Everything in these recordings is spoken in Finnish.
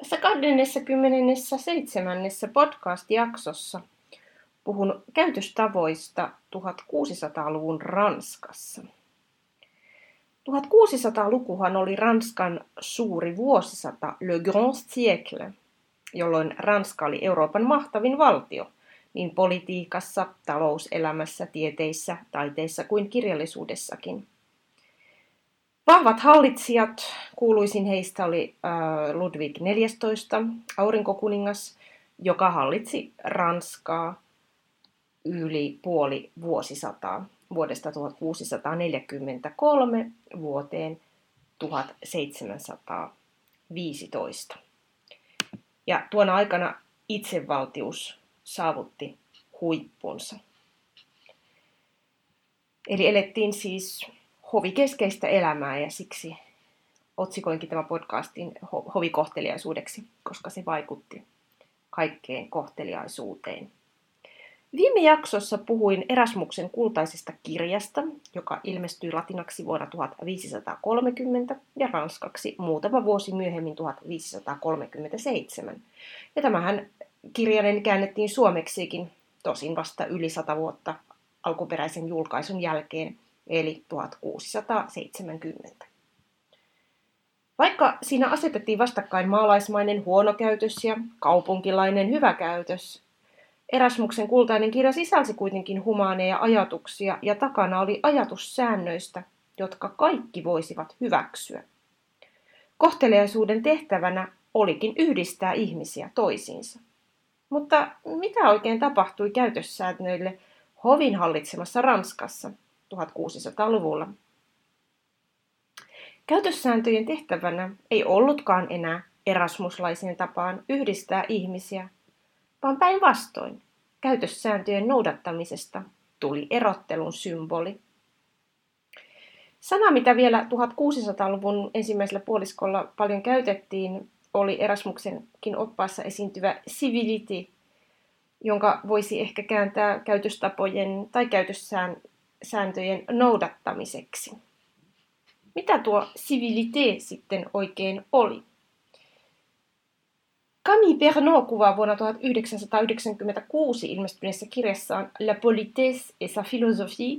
Tässä 27. podcast-jaksossa puhun käytöstavoista 1600-luvun Ranskassa. 1600-lukuhan oli Ranskan suuri vuosisata, le grand siècle, jolloin Ranska oli Euroopan mahtavin valtio, niin politiikassa, talouselämässä, tieteissä, taiteissa kuin kirjallisuudessakin – Vahvat hallitsijat, kuuluisin heistä oli äh, Ludwig XIV, aurinkokuningas, joka hallitsi Ranskaa yli puoli vuosisataa vuodesta 1643 vuoteen 1715. Ja tuona aikana itsevaltius saavutti huippunsa. Eli elettiin siis hovikeskeistä elämää ja siksi otsikoinkin tämän podcastin ho- hovikohteliaisuudeksi, koska se vaikutti kaikkeen kohteliaisuuteen. Viime jaksossa puhuin Erasmuksen kultaisesta kirjasta, joka ilmestyi latinaksi vuonna 1530 ja ranskaksi muutama vuosi myöhemmin 1537. Ja tämähän kirjanen käännettiin suomeksikin tosin vasta yli sata vuotta alkuperäisen julkaisun jälkeen – eli 1670. Vaikka siinä asetettiin vastakkain maalaismainen huonokäytös ja kaupunkilainen hyväkäytös, Erasmuksen kultainen kirja sisälsi kuitenkin humaaneja ajatuksia ja takana oli ajatus säännöistä, jotka kaikki voisivat hyväksyä. Kohteliaisuuden tehtävänä olikin yhdistää ihmisiä toisiinsa. Mutta mitä oikein tapahtui käytössäännöille hovin hallitsemassa Ranskassa 1600-luvulla. Käytössääntöjen tehtävänä ei ollutkaan enää erasmuslaisen tapaan yhdistää ihmisiä, vaan päinvastoin käytössääntöjen noudattamisesta tuli erottelun symboli. Sana, mitä vielä 1600-luvun ensimmäisellä puoliskolla paljon käytettiin, oli Erasmuksenkin oppaassa esiintyvä civility, jonka voisi ehkä kääntää käytöstapojen tai käytössään sääntöjen noudattamiseksi. Mitä tuo civilité sitten oikein oli? Camille Pernod kuvaa vuonna 1996 ilmestyneessä kirjassaan La politesse et sa philosophie,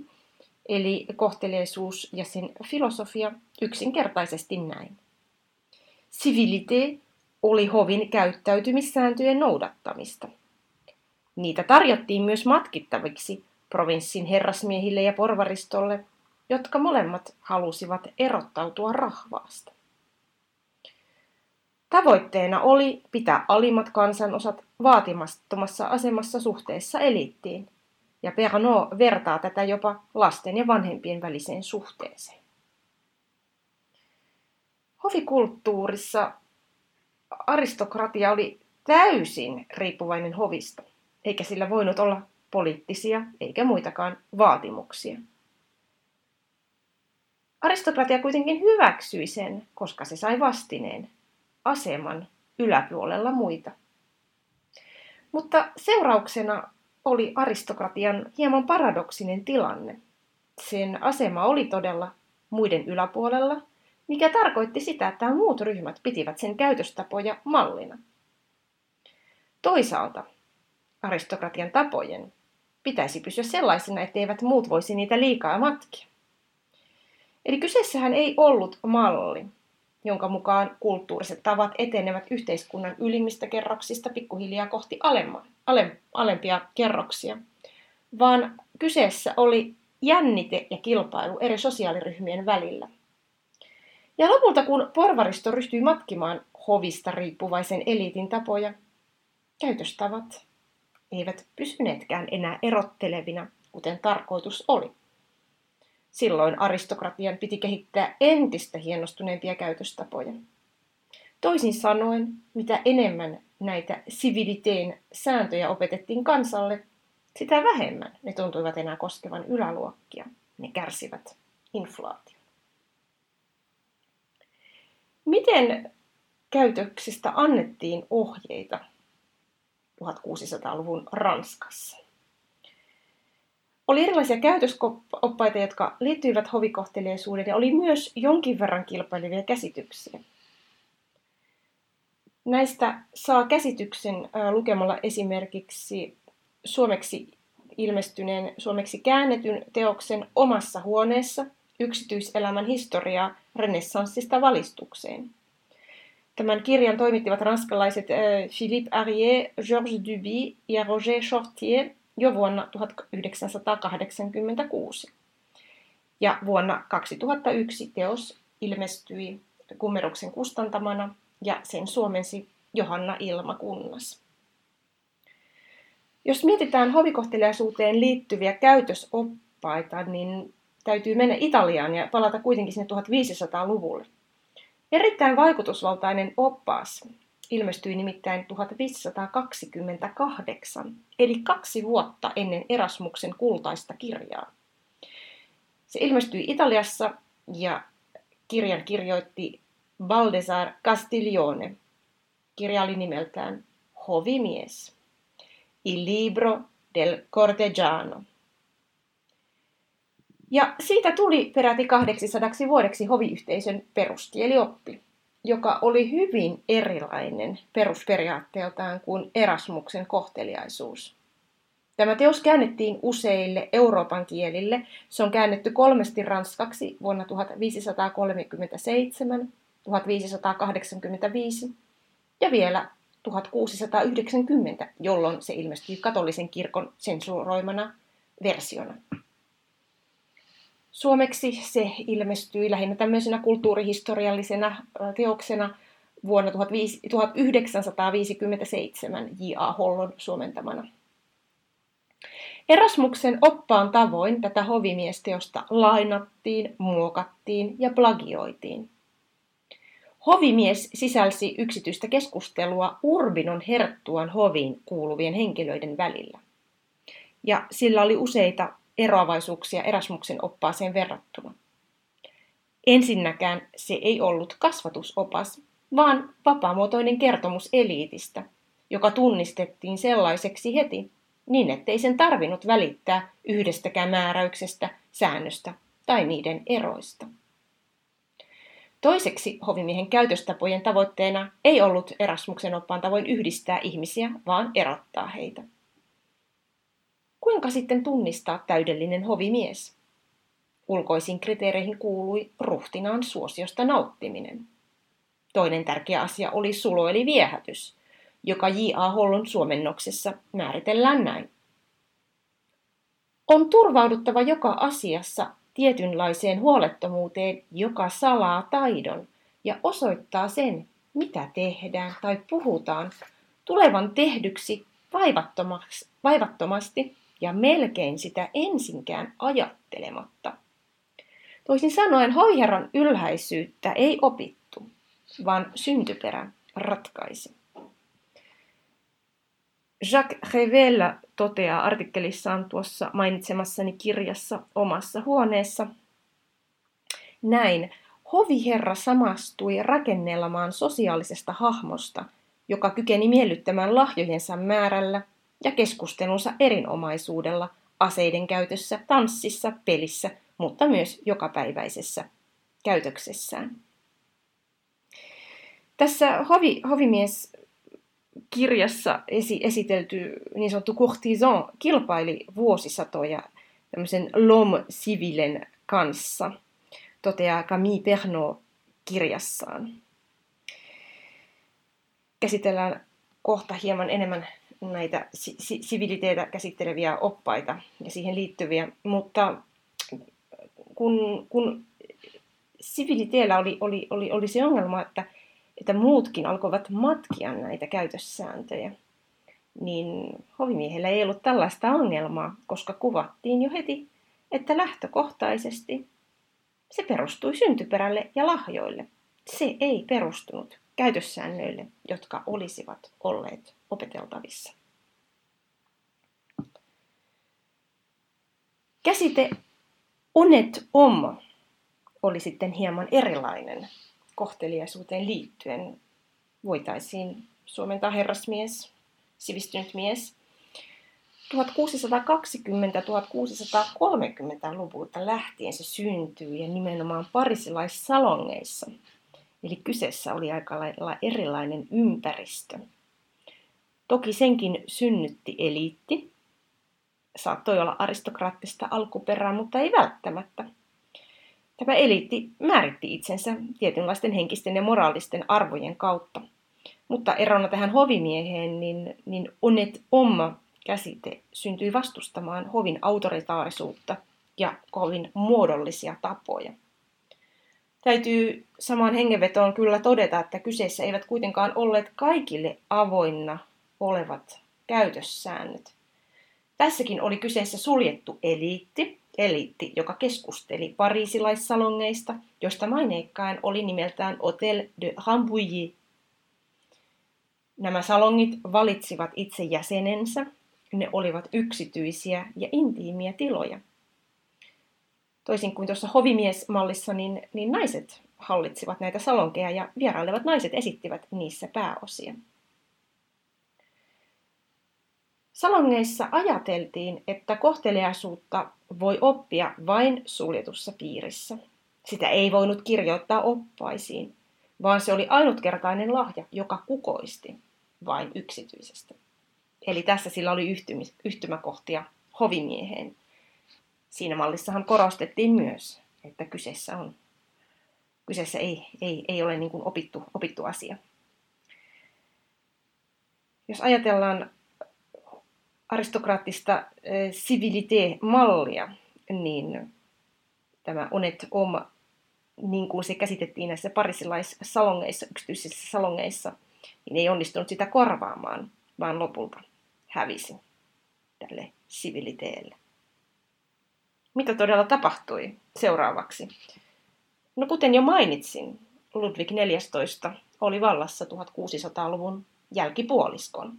eli kohteleisuus ja sen filosofia, yksinkertaisesti näin. Civilité oli hovin käyttäytymissääntöjen noudattamista. Niitä tarjottiin myös matkittaviksi provinssin herrasmiehille ja porvaristolle, jotka molemmat halusivat erottautua rahvaasta. Tavoitteena oli pitää alimmat kansanosat vaatimattomassa asemassa suhteessa eliittiin, ja Pernod vertaa tätä jopa lasten ja vanhempien väliseen suhteeseen. Hovikulttuurissa aristokratia oli täysin riippuvainen hovista, eikä sillä voinut olla poliittisia eikä muitakaan vaatimuksia. Aristokratia kuitenkin hyväksyi sen, koska se sai vastineen aseman yläpuolella muita. Mutta seurauksena oli aristokratian hieman paradoksinen tilanne. Sen asema oli todella muiden yläpuolella, mikä tarkoitti sitä, että muut ryhmät pitivät sen käytöstapoja mallina. Toisaalta aristokratian tapojen pitäisi pysyä sellaisena, etteivät muut voisi niitä liikaa matkia. Eli kyseessähän ei ollut malli, jonka mukaan kulttuuriset tavat etenevät yhteiskunnan ylimmistä kerroksista pikkuhiljaa kohti alemma, ale, alempia kerroksia, vaan kyseessä oli jännite ja kilpailu eri sosiaaliryhmien välillä. Ja lopulta kun porvaristo ryhtyi matkimaan hovista riippuvaisen eliitin tapoja, käytöstavat eivät pysyneetkään enää erottelevina, kuten tarkoitus oli. Silloin aristokratian piti kehittää entistä hienostuneempia käytöstapoja. Toisin sanoen, mitä enemmän näitä siviliteen sääntöjä opetettiin kansalle, sitä vähemmän ne tuntuivat enää koskevan yläluokkia. Ne kärsivät inflaatio. Miten käytöksistä annettiin ohjeita 1600-luvun Ranskassa? Oli erilaisia käytösoppaita, jotka liittyivät hovikohteliaisuuden ja oli myös jonkin verran kilpailevia käsityksiä. Näistä saa käsityksen lukemalla esimerkiksi suomeksi ilmestyneen, suomeksi käännetyn teoksen omassa huoneessa yksityiselämän historiaa renessanssista valistukseen. Tämän kirjan toimittivat ranskalaiset Philippe Arrier, Georges Duby ja Roger Chartier jo vuonna 1986. Ja vuonna 2001 teos ilmestyi Kummeruksen kustantamana ja sen suomensi Johanna Ilmakunnas. Jos mietitään hovikohteliaisuuteen liittyviä käytösoppaita, niin täytyy mennä Italiaan ja palata kuitenkin sinne 1500-luvulle. Erittäin vaikutusvaltainen oppaas ilmestyi nimittäin 1528, eli kaksi vuotta ennen Erasmuksen kultaista kirjaa. Se ilmestyi Italiassa ja kirjan kirjoitti Baldesar Castiglione. Kirja oli nimeltään Hovimies. Il libro del cortegiano. Ja siitä tuli peräti 800 vuodeksi hoviyhteisön peruskielioppi joka oli hyvin erilainen perusperiaatteeltaan kuin Erasmuksen kohteliaisuus. Tämä teos käännettiin useille Euroopan kielille. Se on käännetty kolmesti ranskaksi vuonna 1537, 1585 ja vielä 1690, jolloin se ilmestyi katolisen kirkon sensuroimana versiona. Suomeksi se ilmestyi lähinnä tämmöisenä kulttuurihistoriallisena teoksena vuonna 1957 J.A. Hollon suomentamana. Erasmuksen oppaan tavoin tätä hovimiesteosta lainattiin, muokattiin ja plagioitiin. Hovimies sisälsi yksityistä keskustelua Urbinon herttuan hoviin kuuluvien henkilöiden välillä. Ja sillä oli useita eroavaisuuksia Erasmuksen oppaaseen verrattuna. Ensinnäkään se ei ollut kasvatusopas, vaan vapaamuotoinen kertomus eliitistä, joka tunnistettiin sellaiseksi heti, niin ettei sen tarvinnut välittää yhdestäkään määräyksestä, säännöstä tai niiden eroista. Toiseksi hovimiehen käytöstapojen tavoitteena ei ollut Erasmuksen oppaan tavoin yhdistää ihmisiä, vaan erottaa heitä. Kuinka sitten tunnistaa täydellinen hovimies? Ulkoisiin kriteereihin kuului ruhtinaan suosiosta nauttiminen. Toinen tärkeä asia oli sulo eli viehätys, joka J.A. Hollon suomennoksessa määritellään näin. On turvauduttava joka asiassa tietynlaiseen huolettomuuteen, joka salaa taidon ja osoittaa sen, mitä tehdään tai puhutaan, tulevan tehdyksi vaivattomasti ja melkein sitä ensinkään ajattelematta. Toisin sanoen hoiherran ylhäisyyttä ei opittu, vaan syntyperä ratkaisi. Jacques Revelle toteaa artikkelissaan tuossa mainitsemassani kirjassa omassa huoneessa näin. Hoviherra samastui rakennelmaan sosiaalisesta hahmosta, joka kykeni miellyttämään lahjojensa määrällä ja keskustelunsa erinomaisuudella aseiden käytössä, tanssissa, pelissä, mutta myös jokapäiväisessä käytöksessään. Tässä hovi, hovimies kirjassa esi- esitelty niin sanottu courtisan kilpaili vuosisatoja tämmöisen l'homme civilen kanssa, toteaa Camille Pernod kirjassaan. Käsitellään kohta hieman enemmän näitä siviliteitä käsitteleviä oppaita ja siihen liittyviä, mutta kun, kun siviliteellä oli, oli, oli, oli se ongelma, että, että muutkin alkoivat matkia näitä käytössääntöjä, niin hovimiehellä ei ollut tällaista ongelmaa, koska kuvattiin jo heti, että lähtökohtaisesti se perustui syntyperälle ja lahjoille, se ei perustunut käytössäännöille, jotka olisivat olleet opeteltavissa. Käsite onet om oli sitten hieman erilainen kohteliaisuuteen liittyen. Voitaisiin suomentaa herrasmies, sivistynyt mies. 1620-1630-luvulta lähtien se syntyy ja nimenomaan parisilaissalongeissa. Eli kyseessä oli aika lailla erilainen ympäristö. Toki senkin synnytti eliitti. Saattoi olla aristokraattista alkuperää, mutta ei välttämättä. Tämä eliitti määritti itsensä tietynlaisten henkisten ja moraalisten arvojen kautta. Mutta erona tähän hovimieheen, niin, niin onet oma käsite syntyi vastustamaan hovin autoritaarisuutta ja kovin muodollisia tapoja. Täytyy samaan hengenvetoon kyllä todeta, että kyseessä eivät kuitenkaan olleet kaikille avoinna olevat käytössäännöt. Tässäkin oli kyseessä suljettu eliitti, eliitti, joka keskusteli pariisilaissalongeista, joista maineikkain oli nimeltään Hotel de Rambouillet. Nämä salongit valitsivat itse jäsenensä, ne olivat yksityisiä ja intiimiä tiloja. Toisin kuin tuossa hovimiesmallissa, niin, niin naiset hallitsivat näitä salonkeja ja vierailevat naiset esittivät niissä pääosia. Salongeissa ajateltiin, että kohteliaisuutta voi oppia vain suljetussa piirissä. Sitä ei voinut kirjoittaa oppaisiin, vaan se oli ainutkertainen lahja, joka kukoisti vain yksityisestä. Eli tässä sillä oli yhtymäkohtia hovimieheen. Siinä mallissahan korostettiin myös, että kyseessä, on, kyseessä ei, ei, ei ole niin kuin opittu, opittu asia. Jos ajatellaan aristokraattista civilité-mallia, niin tämä onet oma, niin kuin se käsitettiin näissä parisilaissalongeissa, yksityisissä salongeissa, niin ei onnistunut sitä korvaamaan, vaan lopulta hävisi tälle siviliteelle. Mitä todella tapahtui seuraavaksi? No kuten jo mainitsin, Ludwig XIV oli vallassa 1600-luvun jälkipuoliskon.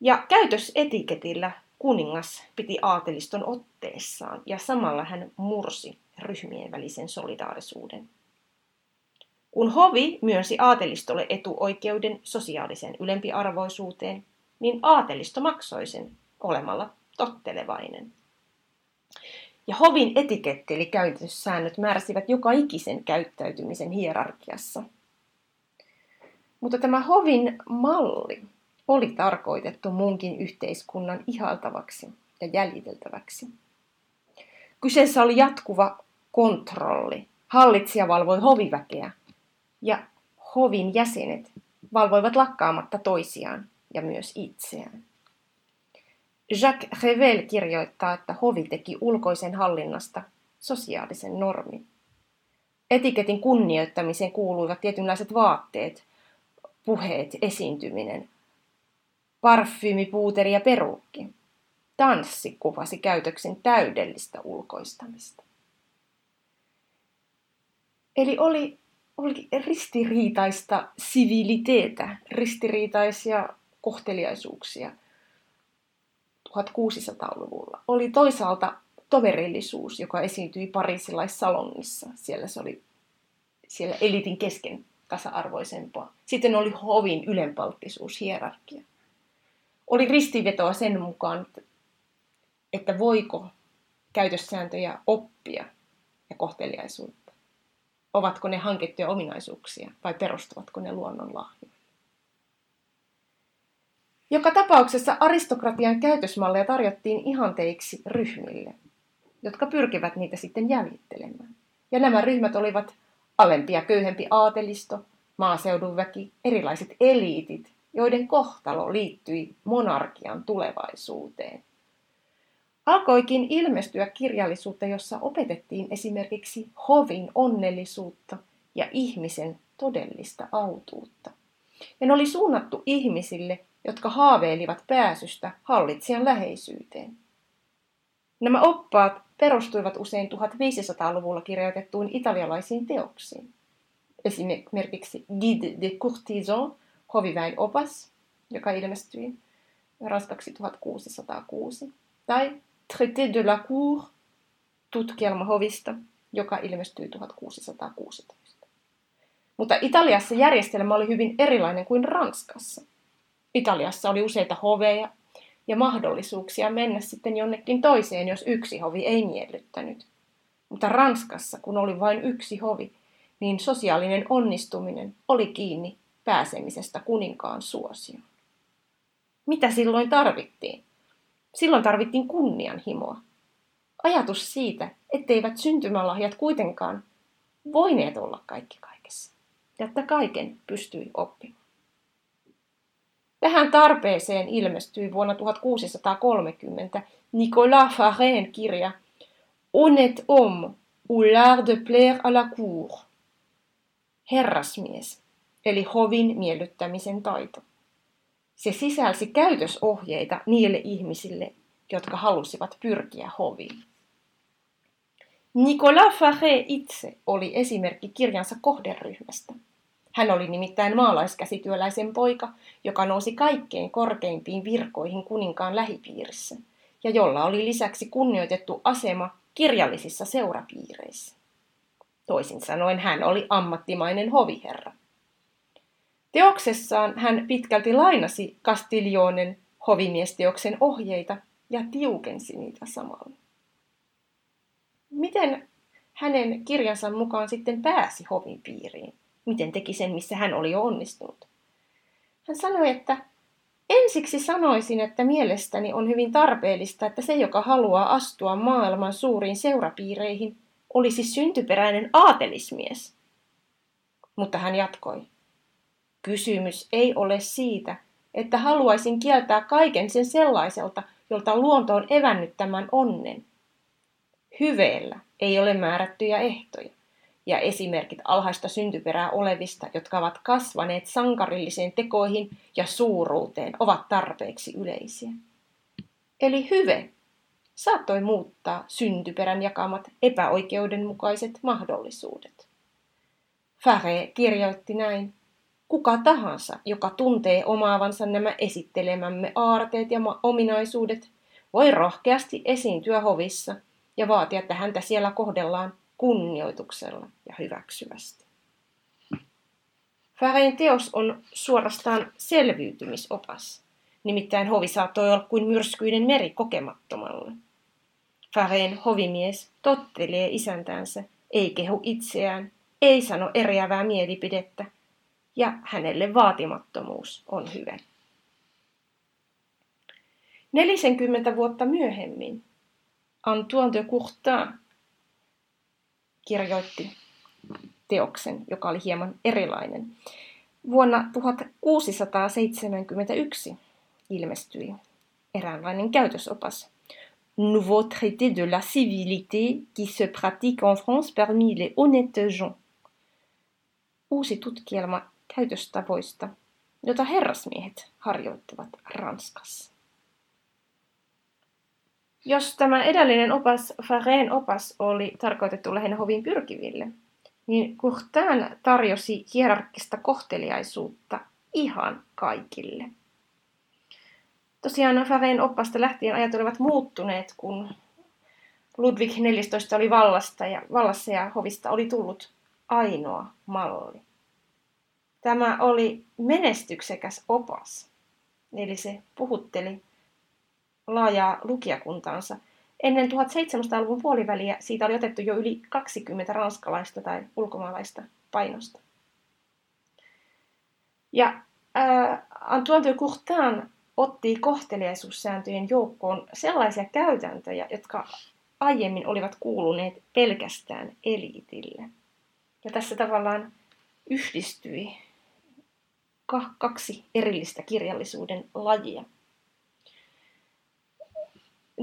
Ja käytösetiketillä kuningas piti aateliston otteessaan ja samalla hän mursi ryhmien välisen solidaarisuuden. Kun hovi myönsi aatelistolle etuoikeuden sosiaalisen ylempiarvoisuuteen, niin aatelisto maksoi sen olemalla tottelevainen. Ja hovin etiketti eli käytössäännöt määräsivät joka ikisen käyttäytymisen hierarkiassa. Mutta tämä hovin malli oli tarkoitettu munkin yhteiskunnan ihaltavaksi ja jäljiteltäväksi. Kyseessä oli jatkuva kontrolli. Hallitsija valvoi hoviväkeä ja hovin jäsenet valvoivat lakkaamatta toisiaan ja myös itseään. Jacques Revel kirjoittaa, että hovi teki ulkoisen hallinnasta sosiaalisen normin. Etiketin kunnioittamiseen kuuluivat tietynlaiset vaatteet, puheet, esiintyminen, parfyymi, puuteri ja peruukki. Tanssi kuvasi käytöksen täydellistä ulkoistamista. Eli oli, oli ristiriitaista siviiliteetä, ristiriitaisia kohteliaisuuksia 1600-luvulla. Oli toisaalta toverillisuus, joka esiintyi parisilaissalongissa. Siellä se oli siellä elitin kesken tasa-arvoisempaa. Sitten oli hovin ylenpalttisuus, hierarkia oli ristivetoa sen mukaan, että voiko käytössääntöjä oppia ja kohteliaisuutta. Ovatko ne hankittuja ominaisuuksia vai perustuvatko ne luonnonlahjoille? Joka tapauksessa aristokratian käytösmalleja tarjottiin ihanteiksi ryhmille, jotka pyrkivät niitä sitten jäljittelemään. Ja nämä ryhmät olivat alempi ja köyhempi aatelisto, maaseudun väki, erilaiset eliitit joiden kohtalo liittyi monarkian tulevaisuuteen. Alkoikin ilmestyä kirjallisuutta, jossa opetettiin esimerkiksi hovin onnellisuutta ja ihmisen todellista autuutta. Ja ne oli suunnattu ihmisille, jotka haaveilivat pääsystä hallitsijan läheisyyteen. Nämä oppaat perustuivat usein 1500-luvulla kirjoitettuun italialaisiin teoksiin. esimerkiksi Guide des courtisans, hoviväen opas, joka ilmestyi ranskaksi 1606, tai Traité de la Cour, tutkielma hovista, joka ilmestyi 1616. Mutta Italiassa järjestelmä oli hyvin erilainen kuin Ranskassa. Italiassa oli useita hoveja ja mahdollisuuksia mennä sitten jonnekin toiseen, jos yksi hovi ei miellyttänyt. Mutta Ranskassa, kun oli vain yksi hovi, niin sosiaalinen onnistuminen oli kiinni pääsemisestä kuninkaan suosioon. Mitä silloin tarvittiin? Silloin tarvittiin kunnianhimoa. Ajatus siitä, etteivät syntymälahjat kuitenkaan voineet olla kaikki kaikessa, ja että kaiken pystyi oppimaan. Tähän tarpeeseen ilmestyi vuonna 1630 Nicolas Farén kirja Honnête homme ou l'art de plaire à la cour. Herrasmies, eli hovin miellyttämisen taito. Se sisälsi käytösohjeita niille ihmisille, jotka halusivat pyrkiä hoviin. Nicolas Faré itse oli esimerkki kirjansa kohderyhmästä. Hän oli nimittäin maalaiskäsityöläisen poika, joka nousi kaikkein korkeimpiin virkoihin kuninkaan lähipiirissä, ja jolla oli lisäksi kunnioitettu asema kirjallisissa seurapiireissä. Toisin sanoen hän oli ammattimainen hoviherra. Teoksessaan hän pitkälti lainasi Castillonen hovimiesteoksen ohjeita ja tiukensi niitä samalla. Miten hänen kirjansa mukaan sitten pääsi hovin piiriin? Miten teki sen, missä hän oli jo onnistunut? Hän sanoi, että ensiksi sanoisin, että mielestäni on hyvin tarpeellista, että se, joka haluaa astua maailman suuriin seurapiireihin, olisi syntyperäinen aatelismies. Mutta hän jatkoi. Kysymys ei ole siitä, että haluaisin kieltää kaiken sen sellaiselta, jolta luonto on evännyt tämän onnen. Hyveellä ei ole määrättyjä ehtoja, ja esimerkit alhaista syntyperää olevista, jotka ovat kasvaneet sankarilliseen tekoihin ja suuruuteen, ovat tarpeeksi yleisiä. Eli hyve saattoi muuttaa syntyperän jakamat epäoikeudenmukaiset mahdollisuudet. Fare kirjoitti näin. Kuka tahansa, joka tuntee omaavansa nämä esittelemämme aarteet ja ominaisuudet, voi rohkeasti esiintyä hovissa ja vaatia, että häntä siellä kohdellaan kunnioituksella ja hyväksyvästi. Färeen teos on suorastaan selviytymisopas. Nimittäin hovi saattoi olla kuin myrskyinen meri kokemattomalle. Färeen hovimies tottelee isäntänsä, ei kehu itseään, ei sano eriävää mielipidettä, ja hänelle vaatimattomuus on hyvä. 40 vuotta myöhemmin Antoine de Courtin kirjoitti teoksen, joka oli hieman erilainen. Vuonna 1671 ilmestyi eräänlainen käytösopas. Nouveau traité de la civilité qui se pratique en France parmi les honnêtes gens. Uusi tutkielma käytöstavoista, jota herrasmiehet harjoittavat Ranskassa. Jos tämä edellinen opas, Fareen opas, oli tarkoitettu lähinnä hovin pyrkiville, niin Courtin tarjosi hierarkkista kohteliaisuutta ihan kaikille. Tosiaan Fareen opasta lähtien ajat olivat muuttuneet, kun Ludwig XIV oli vallasta ja, vallassa ja hovista oli tullut ainoa malli. Tämä oli menestyksekäs opas, eli se puhutteli laajaa lukijakuntaansa. Ennen 1700-luvun puoliväliä siitä oli otettu jo yli 20 ranskalaista tai ulkomaalaista painosta. Ja äh, Antoine de Courtin otti kohteliaisuussääntöjen joukkoon sellaisia käytäntöjä, jotka aiemmin olivat kuuluneet pelkästään eliitille. Ja tässä tavallaan yhdistyi kaksi erillistä kirjallisuuden lajia.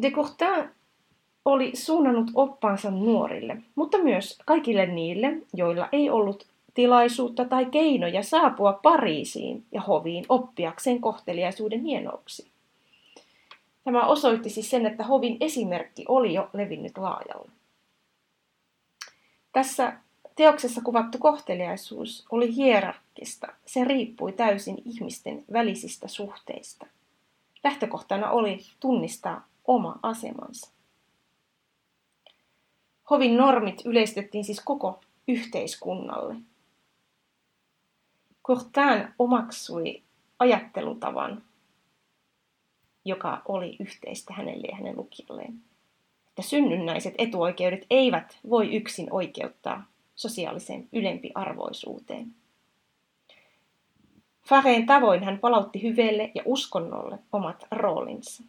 De Courtin oli suunnannut oppaansa nuorille, mutta myös kaikille niille, joilla ei ollut tilaisuutta tai keinoja saapua Pariisiin ja hoviin oppiakseen kohteliaisuuden hienouksia. Tämä osoitti siis sen, että hovin esimerkki oli jo levinnyt laajalle. Tässä Teoksessa kuvattu kohteliaisuus oli hierarkista. Se riippui täysin ihmisten välisistä suhteista. Lähtökohtana oli tunnistaa oma asemansa. Hovin normit yleistettiin siis koko yhteiskunnalle. Courtin omaksui ajattelutavan, joka oli yhteistä hänelle ja hänen lukijalleen. Että synnynnäiset etuoikeudet eivät voi yksin oikeuttaa sosiaaliseen ylempiarvoisuuteen. Fareen tavoin hän palautti hyveelle ja uskonnolle omat roolinsa.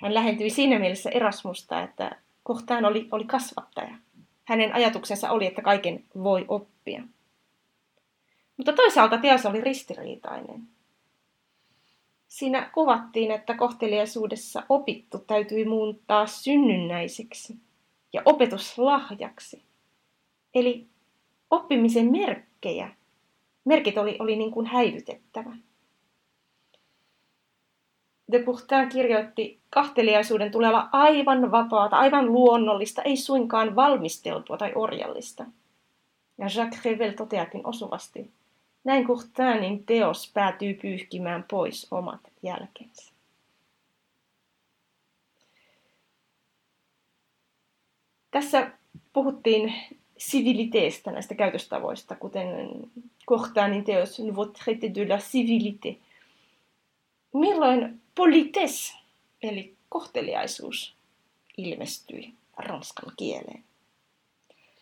Hän lähentyi siinä mielessä Erasmusta, että kohtaan oli, oli kasvattaja. Hänen ajatuksensa oli, että kaiken voi oppia. Mutta toisaalta teos oli ristiriitainen. Siinä kuvattiin, että kohteliaisuudessa opittu täytyi muuntaa synnynnäiseksi ja opetuslahjaksi. Eli oppimisen merkkejä. Merkit oli, oli niin kuin häivytettävä. De Courtin kirjoitti, kahteliaisuuden tulee olla aivan vapaata, aivan luonnollista, ei suinkaan valmisteltua tai orjallista. Ja Jacques Revel toteakin osuvasti, näin Courtinin teos päätyy pyyhkimään pois omat jälkensä. Tässä puhuttiin siviliteestä, näistä käytöstavoista, kuten Courtinin teos Nouveau traité de la civilité. Milloin polites, eli kohteliaisuus, ilmestyi ranskan kieleen?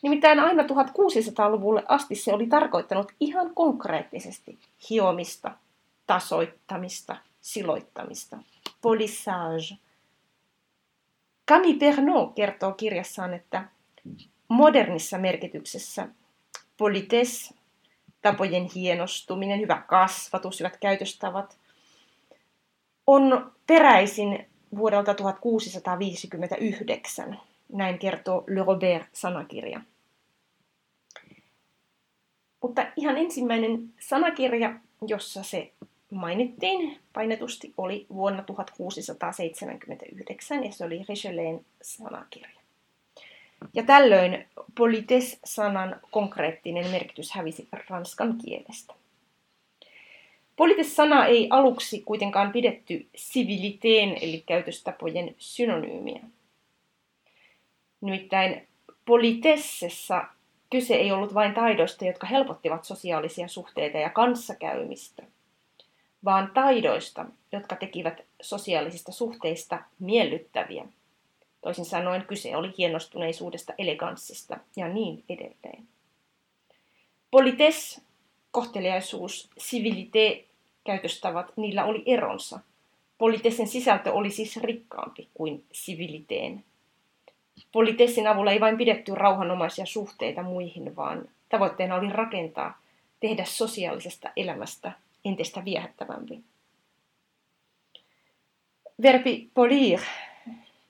Nimittäin aina 1600-luvulle asti se oli tarkoittanut ihan konkreettisesti hiomista, tasoittamista, siloittamista. Polissage. Camille Pernod kertoo kirjassaan, että modernissa merkityksessä polites, tapojen hienostuminen, hyvä kasvatus, hyvät käytöstavat, on peräisin vuodelta 1659. Näin kertoo Le Robert-sanakirja. Mutta ihan ensimmäinen sanakirja, jossa se mainittiin painetusti, oli vuonna 1679 ja se oli Richelieu'n sanakirja. Ja tällöin polites-sanan konkreettinen merkitys hävisi ranskan kielestä. Polites-sana ei aluksi kuitenkaan pidetty siviliteen eli käytöstapojen synonyymiä. Nimittäin politessessa kyse ei ollut vain taidoista, jotka helpottivat sosiaalisia suhteita ja kanssakäymistä, vaan taidoista, jotka tekivät sosiaalisista suhteista miellyttäviä. Toisin sanoen kyse oli hienostuneisuudesta, eleganssista ja niin edelleen. Polites, kohteliaisuus, civilité, käytöstavat, niillä oli eronsa. Politessen sisältö oli siis rikkaampi kuin siviliteen Politessin avulla ei vain pidetty rauhanomaisia suhteita muihin, vaan tavoitteena oli rakentaa, tehdä sosiaalisesta elämästä entistä viehättävämpi. Verbi polir,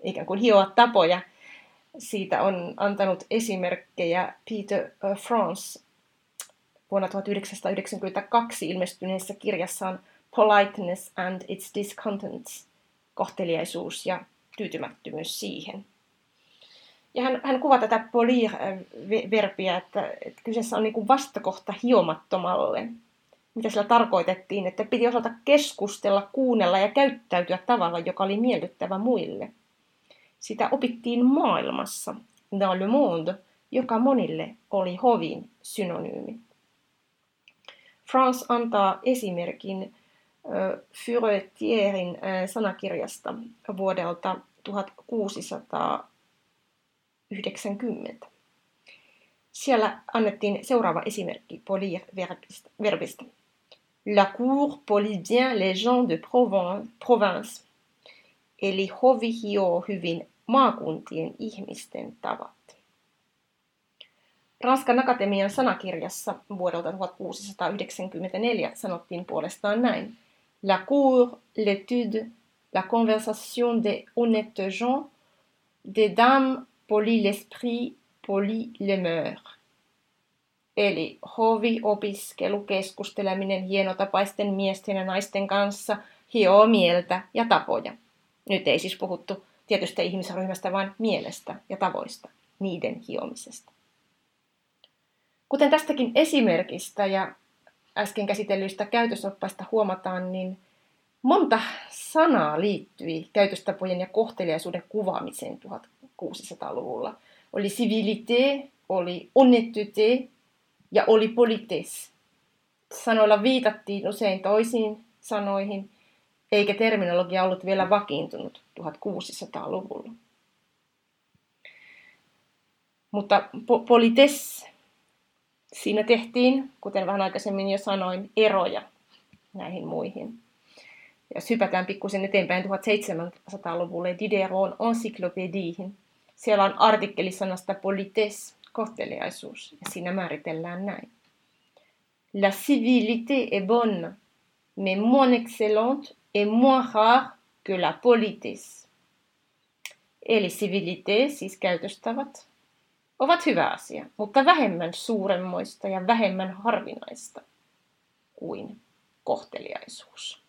ikään kuin hioa tapoja, siitä on antanut esimerkkejä Peter France vuonna 1992 ilmestyneessä kirjassaan Politeness and its Discontents, kohteliaisuus ja tyytymättömyys siihen – ja hän, hän kuvaa tätä polir-verbiä, että, että kyseessä on niin kuin vastakohta hiomattomalle. Mitä sillä tarkoitettiin, että piti osata keskustella, kuunnella ja käyttäytyä tavalla, joka oli miellyttävä muille. Sitä opittiin maailmassa, dans le monde, joka monille oli hovin synonyymi. France antaa esimerkin Furetièrin äh, sanakirjasta vuodelta 1600 90. Siellä annettiin seuraava esimerkki polir-verbistä. La cour polie bien les gens de province, eli hovi hioo hyvin maakuntien ihmisten tavat. Ranskan akatemian sanakirjassa vuodelta 1694 sanottiin puolestaan näin. La cour, l'étude, la conversation des honnêtes gens, des dames poli l'esprit, poli le meur. Eli hovi, opiskelu, keskusteleminen hienotapaisten miesten ja naisten kanssa hioo mieltä ja tapoja. Nyt ei siis puhuttu tietystä ihmisryhmästä, vaan mielestä ja tavoista, niiden hiomisesta. Kuten tästäkin esimerkistä ja äsken käsitellyistä käytösoppaista huomataan, niin monta sanaa liittyi käytöstapojen ja kohteliaisuuden kuvaamiseen 1600-luvulla. Oli civilité, oli honnêteté ja oli politesse. Sanoilla viitattiin usein toisiin sanoihin, eikä terminologia ollut vielä vakiintunut 1600-luvulla. Mutta po- polites, siinä tehtiin, kuten vähän aikaisemmin jo sanoin, eroja näihin muihin. Ja sypätään pikkusen eteenpäin 1700-luvulle Dideron encyklopediihin. Siellä on artikkeli sanasta polites, kohteliaisuus, ja siinä määritellään näin. La civilité est bonne, mais moins excellente et moins rare que la politesse. Eli civilité, siis käytöstavat, ovat hyvä asia, mutta vähemmän suuremmoista ja vähemmän harvinaista kuin kohteliaisuus.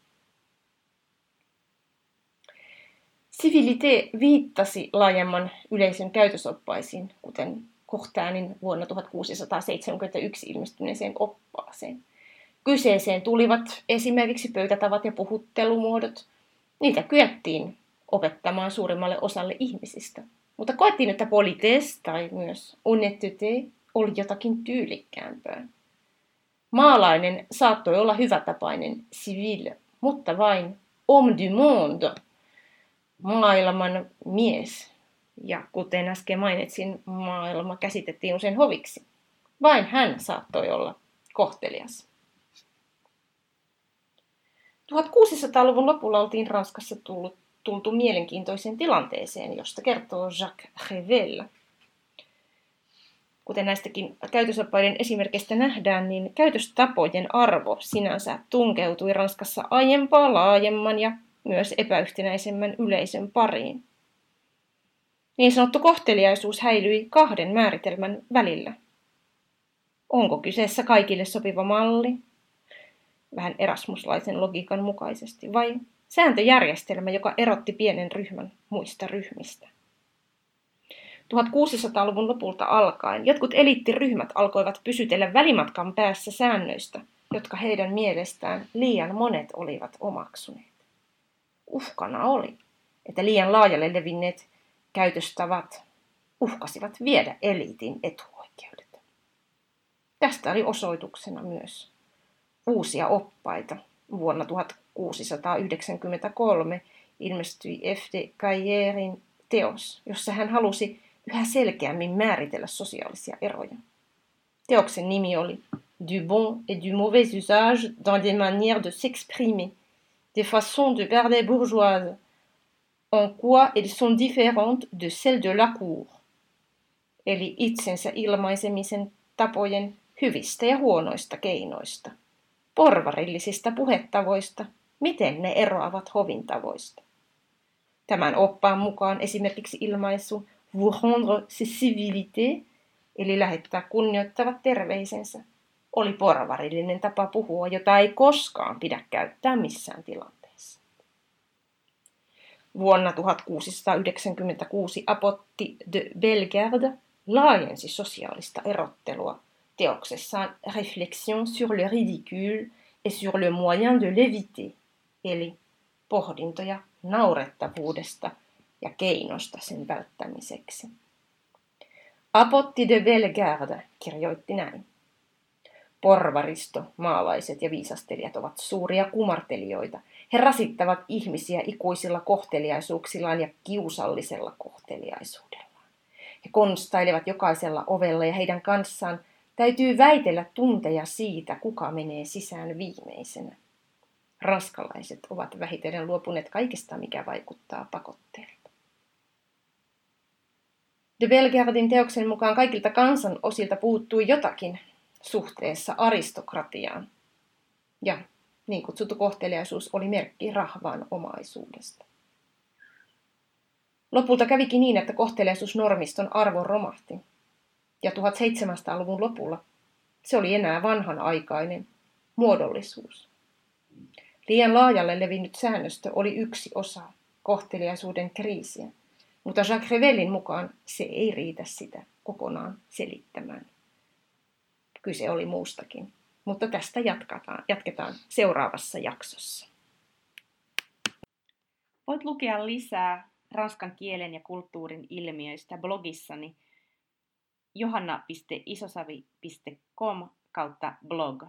Civilité viittasi laajemman yleisön käytösoppaisiin, kuten Kohtäänin vuonna 1671 ilmestyneeseen oppaaseen. Kyseeseen tulivat esimerkiksi pöytätavat ja puhuttelumuodot. Niitä kyettiin opettamaan suurimmalle osalle ihmisistä – mutta koettiin, että polites tai myös honnêteté oli jotakin tyylikkäämpää. Maalainen saattoi olla hyvätapainen civil, mutta vain homme du monde, maailman mies. Ja kuten äsken mainitsin, maailma käsitettiin usein hoviksi. Vain hän saattoi olla kohtelias. 1600-luvun lopulla oltiin Ranskassa tullut tultu mielenkiintoiseen tilanteeseen, josta kertoo Jacques Revel. Kuten näistäkin käytösoppaiden esimerkistä nähdään, niin käytöstapojen arvo sinänsä tunkeutui Ranskassa aiempaa laajemman ja myös epäyhtenäisemmän yleisön pariin. Niin sanottu kohteliaisuus häilyi kahden määritelmän välillä. Onko kyseessä kaikille sopiva malli, vähän erasmuslaisen logiikan mukaisesti, vai sääntöjärjestelmä, joka erotti pienen ryhmän muista ryhmistä. 1600-luvun lopulta alkaen jotkut eliittiryhmät alkoivat pysytellä välimatkan päässä säännöistä, jotka heidän mielestään liian monet olivat omaksuneet. Uhkana oli, että liian laajalle levinneet käytöstavat uhkasivat viedä eliitin etuoikeudet. Tästä oli osoituksena myös uusia oppaita vuonna 1693 ilmestyi F. de Caillerin teos, jossa hän halusi yhä selkeämmin määritellä sosiaalisia eroja. Teoksen nimi oli Du bon et du mauvais usage dans des manières de s'exprimer, des façons de parler bourgeoises, en quoi elles sont différentes de celles de la cour. Eli itsensä ilmaisemisen tapojen hyvistä ja huonoista keinoista, porvarillisista puhetavoista miten ne eroavat hovin tavoista. Tämän oppaan mukaan esimerkiksi ilmaisu vous rendre ses civilités, eli lähettää kunnioittavat terveisensä, oli porvarillinen tapa puhua, jota ei koskaan pidä käyttää missään tilanteessa. Vuonna 1696 Apotti de Bellegarde laajensi sosiaalista erottelua teoksessaan Réflexion sur le ridicule et sur le moyen de l'éviter – eli pohdintoja naurettavuudesta ja keinosta sen välttämiseksi. Apotti de Bellegarde kirjoitti näin. Porvaristo, maalaiset ja viisastelijat ovat suuria kumartelijoita. He rasittavat ihmisiä ikuisilla kohteliaisuuksillaan ja kiusallisella kohteliaisuudellaan. He konstailevat jokaisella ovella ja heidän kanssaan täytyy väitellä tunteja siitä, kuka menee sisään viimeisenä raskalaiset ovat vähitellen luopuneet kaikesta, mikä vaikuttaa pakotteelta. De Belgardin teoksen mukaan kaikilta kansan osilta puuttui jotakin suhteessa aristokratiaan. Ja niin kutsuttu kohteliaisuus oli merkki rahvaan omaisuudesta. Lopulta kävikin niin, että kohteliaisuusnormiston arvo romahti. Ja 1700-luvun lopulla se oli enää vanhanaikainen muodollisuus. Liian laajalle levinnyt säännöstö oli yksi osa kohteliaisuuden kriisiä, mutta Jacques Revelin mukaan se ei riitä sitä kokonaan selittämään. kyse oli muustakin. Mutta tästä jatketaan, jatketaan seuraavassa jaksossa. Voit lukea lisää ranskan kielen ja kulttuurin ilmiöistä blogissani johanna.isosavi.com kautta blog.